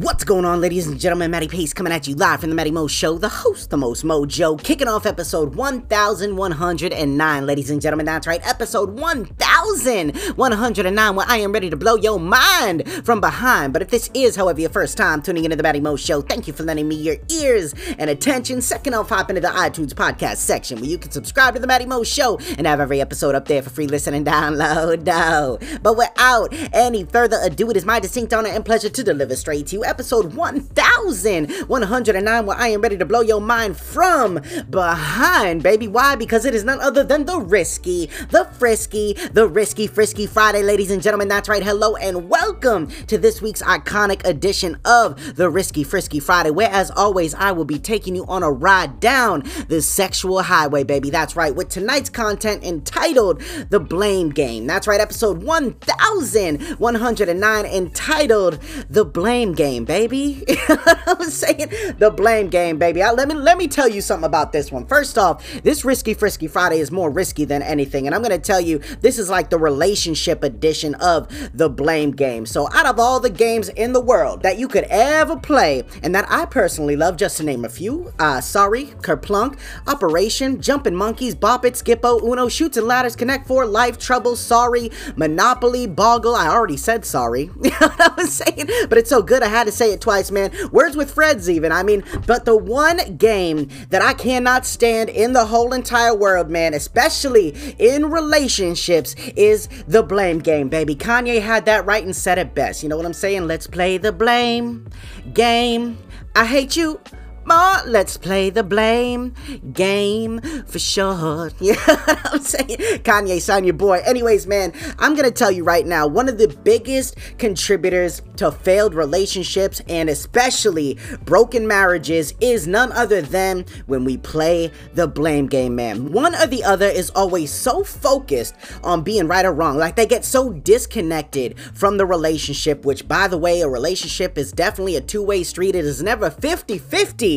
What's going on, ladies and gentlemen? Matty Pace coming at you live from the Matty Mo Show, the host, the most mojo, kicking off episode 1109, ladies and gentlemen. That's right, episode 1109, where I am ready to blow your mind from behind. But if this is, however, your first time tuning into the Matty Mo Show, thank you for lending me your ears and attention. Second off, hop into the iTunes podcast section where you can subscribe to the Matty Mo Show and have every episode up there for free listening download. No. But without any further ado, it is my distinct honor and pleasure to deliver straight to you episode 1109, where I am ready to blow your mind from behind, baby. Why? Because it is none other than the risky, the frisky, the risky frisky Friday, ladies and gentlemen. That's right. Hello and welcome to this week's iconic edition of the Risky Frisky Friday, where, as always, I will be taking you on a ride down the sexual highway, baby. That's right. With tonight's content entitled The Blame Game. That's right. Episode 1109 entitled The Blame Game game, baby. I was saying the blame game, baby. I, let me let me tell you something about this one. First off, this Risky Frisky Friday is more risky than anything, and I'm gonna tell you this is like the relationship edition of the blame game. So, out of all the games in the world that you could ever play, and that I personally love, just to name a few, uh, sorry, Kerplunk, Operation, Jumping Monkeys, Bop It, Skip-Bo, Uno, Chutes and Ladders, Connect Four, Life Trouble, Sorry, Monopoly, Boggle. I already said sorry. What I was saying? But it's so good I had to say it twice, man. Words with Freds, even. I mean, but the one game that I cannot stand in the whole entire world, man, especially in relationships, is the blame game, baby. Kanye had that right and said it best. You know what I'm saying? Let's play the blame game. I hate you Let's play the blame game for sure. Yeah, I'm saying Kanye, sign your boy. Anyways, man, I'm gonna tell you right now, one of the biggest contributors to failed relationships and especially broken marriages is none other than when we play the blame game, man. One or the other is always so focused on being right or wrong, like they get so disconnected from the relationship, which, by the way, a relationship is definitely a two way street. It is never 50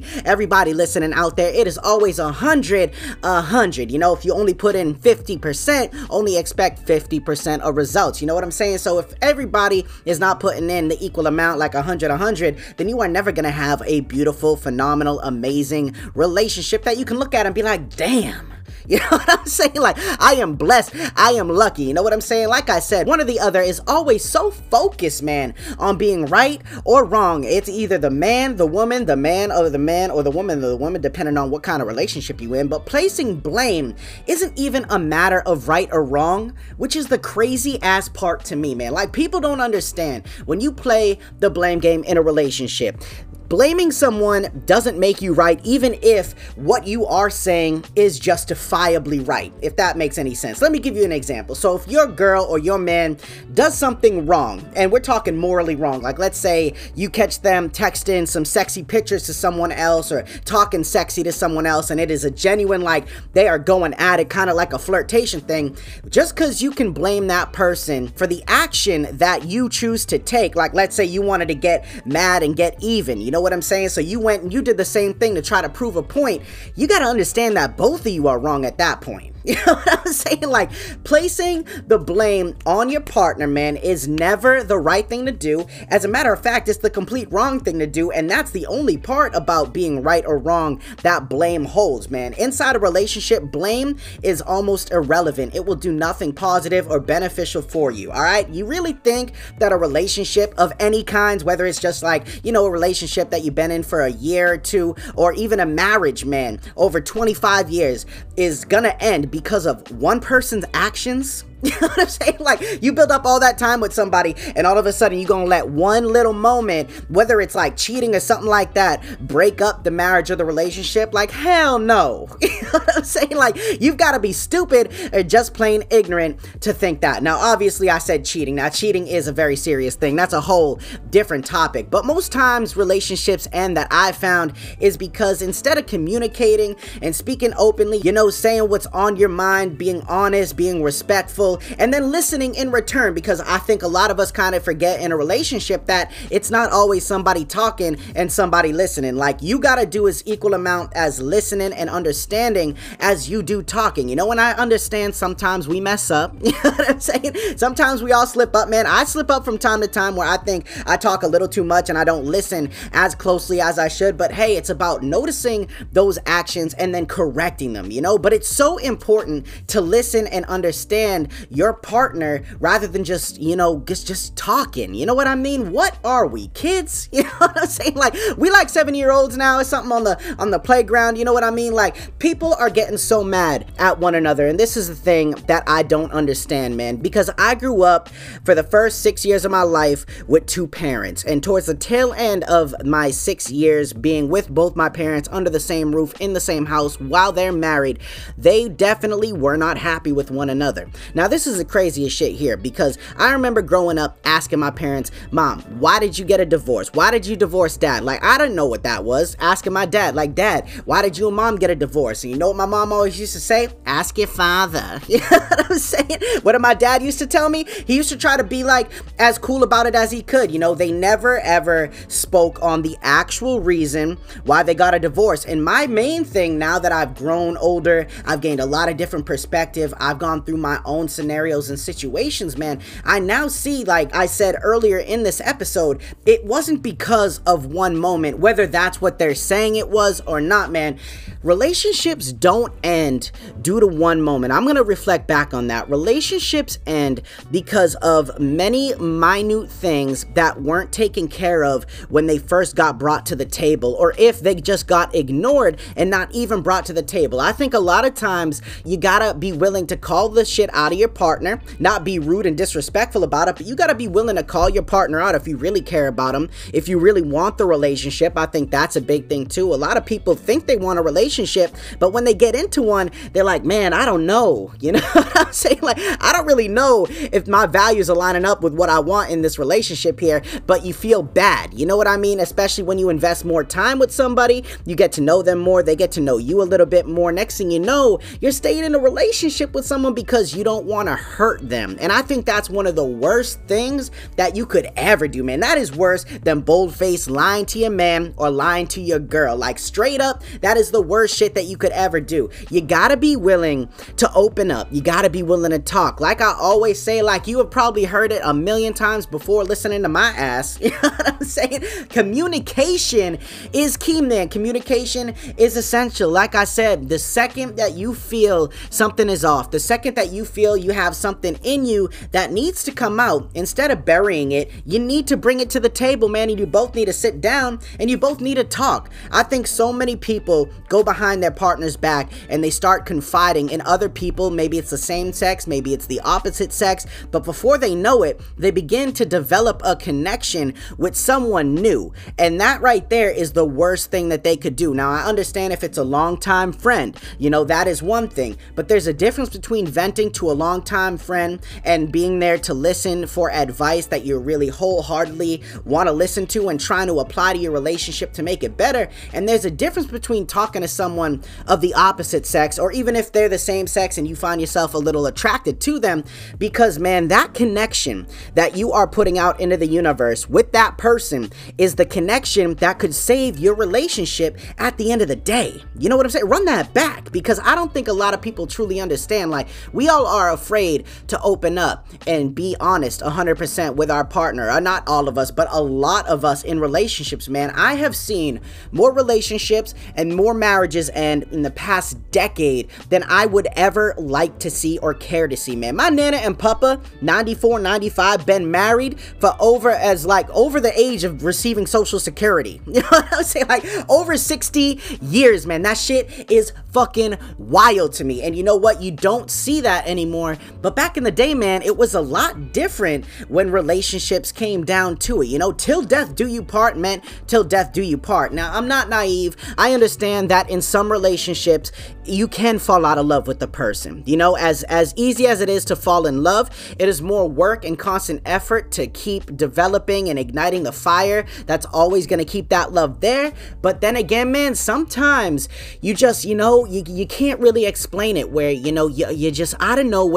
50 everybody listening out there, it is always a hundred, a hundred. You know, if you only put in 50%, only expect 50% of results. You know what I'm saying? So if everybody is not putting in the equal amount, like a hundred, a hundred, then you are never gonna have a beautiful, phenomenal, amazing relationship that you can look at and be like, damn You know what I'm saying? Like, I am blessed. I am lucky. You know what I'm saying? Like I said, one or the other is always so focused, man, on being right or wrong. It's either the man, the woman, the man, or the man, or the woman, the woman, depending on what kind of relationship you in. But placing blame isn't even a matter of right or wrong, which is the crazy ass part to me, man. Like, people don't understand when you play the blame game in a relationship. Blaming someone doesn't make you right, even if what you are saying is justifiably right, if that makes any sense. Let me give you an example. So, if your girl or your man does something wrong, and we're talking morally wrong, like let's say you catch them texting some sexy pictures to someone else or talking sexy to someone else, and it is a genuine, like they are going at it, kind of like a flirtation thing, just because you can blame that person for the action that you choose to take, like let's say you wanted to get mad and get even, you know know what I'm saying? So you went and you did the same thing to try to prove a point. You got to understand that both of you are wrong at that point. You know what I'm saying? Like, placing the blame on your partner, man, is never the right thing to do. As a matter of fact, it's the complete wrong thing to do. And that's the only part about being right or wrong that blame holds, man. Inside a relationship, blame is almost irrelevant. It will do nothing positive or beneficial for you, all right? You really think that a relationship of any kinds, whether it's just like, you know, a relationship that you've been in for a year or two, or even a marriage, man, over 25 years, is gonna end because of one person's actions You know what I'm saying? Like you build up all that time with somebody and all of a sudden you're gonna let one little moment, whether it's like cheating or something like that, break up the marriage or the relationship. Like hell no. You know what I'm saying? Like you've gotta be stupid or just plain ignorant to think that. Now obviously I said cheating. Now cheating is a very serious thing. That's a whole different topic. But most times relationships end that I found is because instead of communicating and speaking openly, you know, saying what's on your mind, being honest, being respectful, and then listening in return because I think a lot of us kind of forget in a relationship that it's not always somebody talking and somebody listening. Like you got to do as equal amount as listening and understanding as you do talking. You know, when I understand sometimes we mess up, you know what I'm saying? Sometimes we all slip up, man. I slip up from time to time where I think I talk a little too much and I don't listen as closely as I should. But hey, it's about noticing those actions and then correcting them, you know? But it's so important to listen and understand your partner rather than just, you know, just just talking. You know what I mean? What are we, kids? You know what I'm saying? Like we like 7-year-olds now. It's something on the on the playground. You know what I mean? Like people are getting so mad at one another. And this is the thing that I don't understand, man, because I grew up for the first 6 years of my life with two parents. And towards the tail end of my 6 years being with both my parents under the same roof in the same house while they're married, they definitely were not happy with one another. Now, this is the craziest shit here because I remember growing up asking my parents, Mom, why did you get a divorce? Why did you divorce dad? Like, I didn't know what that was. Asking my dad, like, Dad, why did you and mom get a divorce? And you know what my mom always used to say? Ask your father. You know what I'm saying? What did my dad used to tell me? He used to try to be like as cool about it as he could. You know, they never ever spoke on the actual reason why they got a divorce. And my main thing now that I've grown older, I've gained a lot of different perspective, I've gone through my own scenarios and situations, man. I now see, like I said earlier in this episode, it wasn't because of one moment, whether that's what they're saying it was or not, man. Relationships don't end due to one moment. I'm going to reflect back on that. Relationships end because of many minute things that weren't taken care of when they first got brought to the table, or if they just got ignored and not even brought to the table. I think a lot of times you gotta be willing to call the shit out of your partner, not be rude and disrespectful about it, but you gotta be willing to call your partner out if you really care about them, if you really want the relationship. I think that's a big thing too. A lot of people think they want a relationship, but when they get into one, they're like, man, I don't know. You know what I'm saying? Like, I don't really know if my values are lining up with what I want in this relationship here, but you feel bad. You know what I mean? Especially when you invest more time with somebody, you get to know them more, they get to know you a little bit more. Next thing you know, you're staying in a relationship with someone because you don't want to hurt them. And I think that's one of the worst things that you could ever do, man. That is worse than bold face lying to your man or lying to your girl. Like, straight up, that is the worst shit that you could ever do. You gotta be willing to open up, you gotta be willing to talk. Like I always say, like you have probably heard it a million times before listening to my ass. You know what I'm saying? Communication is key, man. Communication is essential. Like I said, the second that you feel something is off, the second that you feel you have something in you that needs to come out, instead of burying it, you need to bring it to the table, man. And you both need to sit down and you both need to talk. I think so many people go behind their partner's back and they start confiding in other people. Maybe it's the same sex, maybe it's the opposite sex, but before they know it, they begin to develop a connection with someone new. And that right there is the worst thing that they could do. Now, I understand if it's a longtime friend, you know, that is one thing, but there's a difference between venting to a longtime friend and being there to listen for advice that you really wholeheartedly want to listen to and trying to apply to your relationship to make it better. And there's a difference between talking to someone of the opposite sex, or even if they're the same sex and you find yourself a little attracted to them, because man, that connection that you are putting out into the universe with that person is the connection that could save your relationship at the end of the day. You know what I'm saying? Run that back because I don't think a lot of people truly understand. Like, we all are afraid to open up and be honest 100% with our partner. Or not all of us, but a lot of us in relationships, man. I have seen more relationships and more marriages end in the past decade than I would ever like to see or care to see, man. My Nana and Papa, 94, 95, been married for over as like over the age of receiving Social Security. You know what I'm saying? Like over 60 years, man. That shit is fucking wild to me. And you know what? You don't see that anymore. But back in the day, man, it was a lot different when relationships came down to it. You know, till death do you part meant till death do you part. Now, I'm not naive. I understand that in some relationships, you can fall out of love with the person. You know, as as easy as it is to fall in love, it is more work and constant effort to keep developing and igniting the fire that's always going to keep that love there. But then again, man, sometimes you just, you know, you, you can't really explain it where, you know, you, you just out of nowhere,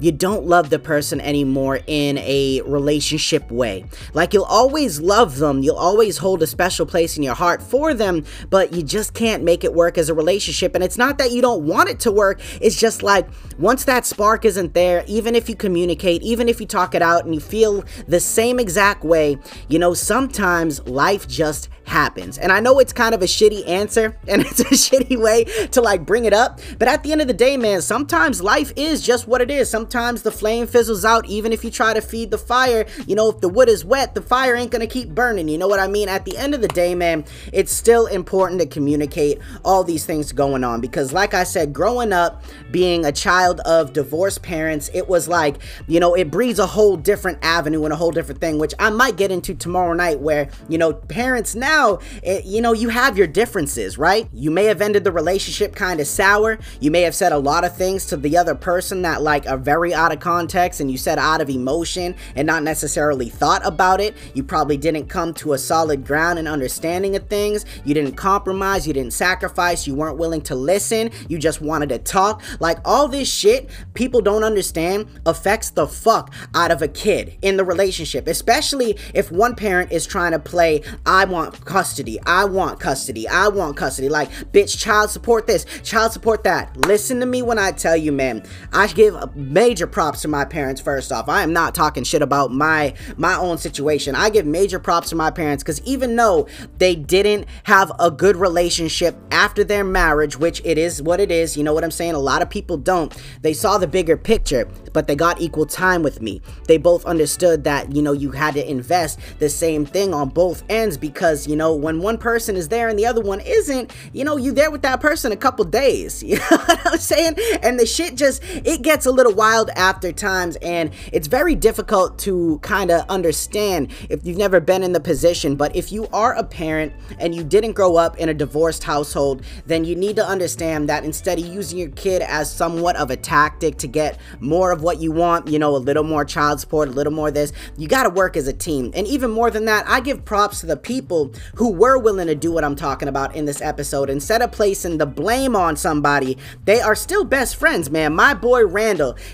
you don't love the person anymore in a relationship way. Like you'll always love them, you'll always hold a special place in your heart for them, but you just can't make it work as a relationship. And it's not that you don't want it to work, it's just like once that spark isn't there, even if you communicate, even if you talk it out and you feel the same exact way, you know, sometimes life just happens. And I know it's kind of a shitty answer and it's a shitty way to like bring it up, but at the end of the day, man, sometimes life is just what it is. Sometimes the flame fizzles out even if you try to feed the fire. You know, if the wood is wet, the fire ain't gonna keep burning. You know what I mean? At the end of the day, man, it's still important to communicate all these things going on because like I said, growing up being a child of divorced parents, it was like, you know, it breeds a whole different avenue and a whole different thing, which I might get into tomorrow night where, you know, parents now now, it, you know, you have your differences, right? You may have ended the relationship kind of sour. You may have said a lot of things to the other person that like are very out of context and you said out of emotion and not necessarily thought about it. You probably didn't come to a solid ground and understanding of things. You didn't compromise, you didn't sacrifice, you weren't willing to listen, you just wanted to talk. Like all this shit people don't understand affects the fuck out of a kid in the relationship, especially if one parent is trying to play I want custody. I want custody. I want custody. Like, bitch, child support this, child support that. Listen to me when I tell you, man. I give major props to my parents first off. I am not talking shit about my my own situation. I give major props to my parents cuz even though they didn't have a good relationship after their marriage, which it is what it is, you know what I'm saying? A lot of people don't. They saw the bigger picture, but they got equal time with me. They both understood that, you know, you had to invest the same thing on both ends because, you know, when one person is there and the other one isn't, you know, you there with that person a couple days. You know what I'm saying? And the shit just it gets a little wild after times and it's very difficult to kind of understand if you've never been in the position, but if you are a parent and you didn't grow up in a divorced household, then you need to understand that instead of using your kid as somewhat of a tactic to get more of what you want, you know, a little more child support, a little more this, you got to work as a team. And even more than that, I give props to the people who were willing to do what I'm talking about in this episode. Instead of placing the blame on somebody, they are still best friends, man. My boy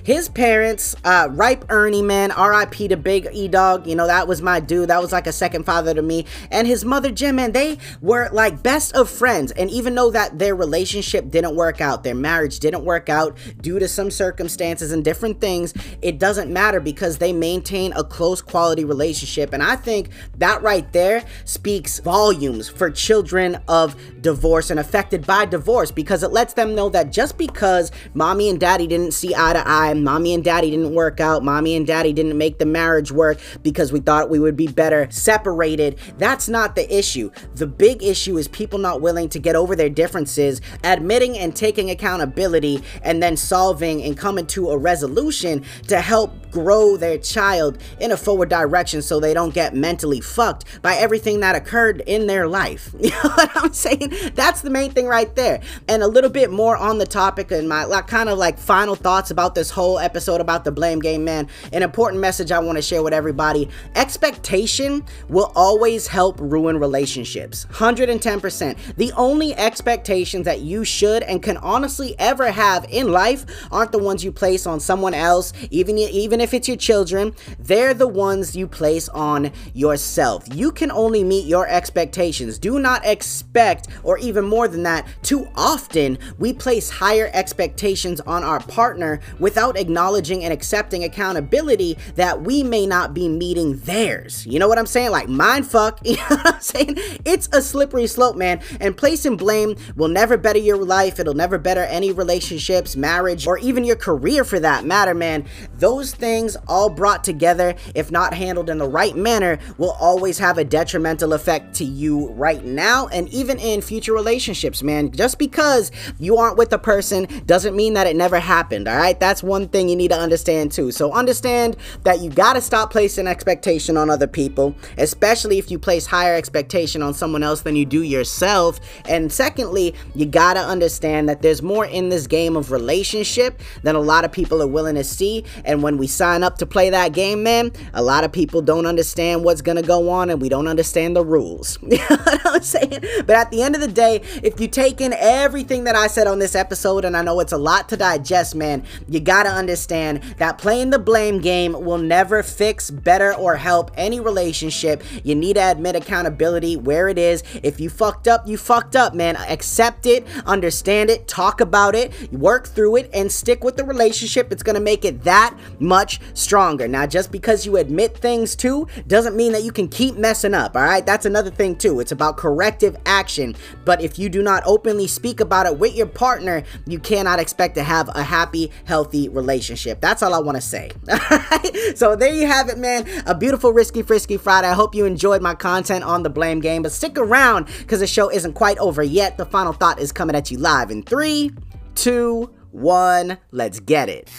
His parents, uh, Ripe Ernie, man, RIP to Big E Dog, you know, that was my dude. That was like a second father to me. And his mother, Jim, man, they were like best of friends. And even though that their relationship didn't work out, their marriage didn't work out due to some circumstances and different things, it doesn't matter because they maintain a close quality relationship. And I think that right there speaks volumes for children of divorce and affected by divorce because it lets them know that just because mommy and daddy didn't see eye to eye, mommy and daddy didn't work out, mommy and daddy didn't make the marriage work because we thought we would be better separated, that's not the issue. The big issue is people not willing to get over their differences, admitting and taking accountability, and then solving and coming to a resolution to help grow their child in a forward direction so they don't get mentally fucked by everything that occurred in their life. You know what I'm saying? That's the main thing right there. And a little bit more on the topic and my like, kind of like final thoughts about this whole episode about the blame game, man. An important message I want to share with everybody. Expectation will always help ruin relationships. 110%. The only expectations that you should and can honestly ever have in life aren't the ones you place on someone else, even even if it's your children, they're the ones you place on yourself. You can only meet your expectations. Do not expect, or even more than that, too often we place higher expectations on our partner without acknowledging and accepting accountability that we may not be meeting theirs. You know what I'm saying? Like, mind fuck. You know what I'm saying? It's a slippery slope, man. And placing blame will never better your life. It'll never better any relationships, marriage, or even your career for that matter, man. Those things all brought together, if not handled in the right manner, will always have a detrimental effect to you right now and even in future relationships, man. Just because you aren't with the person doesn't mean that it never happened, all right? That's one thing you need to understand too. So understand that you got to stop placing expectation on other people, especially if you place higher expectation on someone else than you do yourself. And secondly, you got to understand that there's more in this game of relationship than a lot of people are willing to see. And when we sign up to play that game, man, a lot of people don't understand what's to go on and we don't understand the rules. you know what I'm saying? But at the end of the day, if you take in everything that I said on this episode, and I know it's a lot to digest, man, you got to understand that playing the blame game will never fix, better, or help any relationship. You need to admit accountability where it is. If you fucked up, you fucked up, man. Accept it, understand it, talk about it, work through it, and stick with the relationship. It's to make it that much stronger. Now, just because you admit things too doesn't mean that you can keep messing up, all right? That's another thing too. It's about corrective action. But if you do not openly speak about it with your partner, you cannot expect to have a happy, healthy relationship. That's all I want to say. So there you have it, man. A beautiful Risky Frisky Friday. I hope you enjoyed my content on the blame game, but stick around because the show isn't quite over yet. The final thought is coming at you live in three, two, one. Let's get it.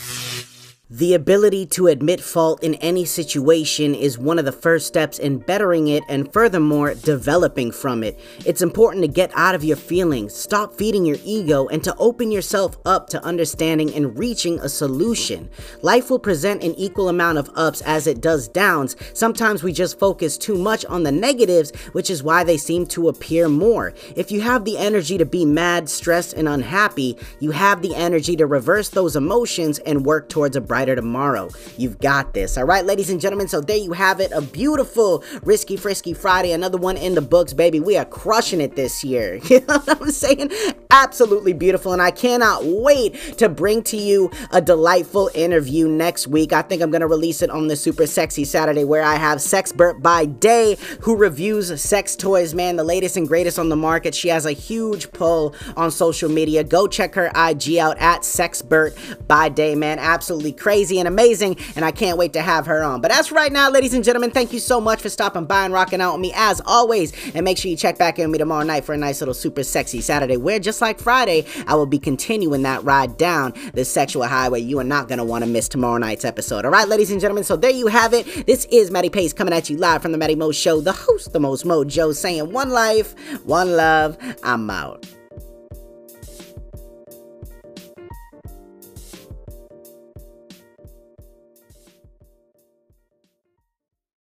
The ability to admit fault in any situation is one of the first steps in bettering it and furthermore, developing from it. It's important to get out of your feelings, stop feeding your ego, and to open yourself up to understanding and reaching a solution. Life will present an equal amount of ups as it does downs. Sometimes we just focus too much on the negatives, which is why they seem to appear more. If you have the energy to be mad, stressed, and unhappy, you have the energy to reverse those emotions and work towards a brighter tomorrow. You've got this. All right, ladies and gentlemen. So there you have it. A beautiful Risky Frisky Friday. Another one in the books, baby. We are crushing it this year. You know what I'm saying? Absolutely beautiful. And I cannot wait to bring to you a delightful interview next week. I think I'm going to release it on the Super Sexy Saturday where I have Sex Sexpert by Day who reviews sex toys, man, the latest and greatest on the market. She has a huge pull on social media. Go check her IG out at Sex Sexpert by Day, man. Absolutely crazy and amazing, and I can't wait to have her on. But as right now, ladies and gentlemen, thank you so much for stopping by and rocking out with me as always. And make sure you check back in with me tomorrow night for a nice little super sexy Saturday, where just like Friday, I will be continuing that ride down the sexual highway. You are not going to want to miss tomorrow night's episode. All right, ladies and gentlemen, so there you have it. This is Matty Pace coming at you live from the Matty Mo Show, the host, the most mojo, saying one life, one love. I'm out.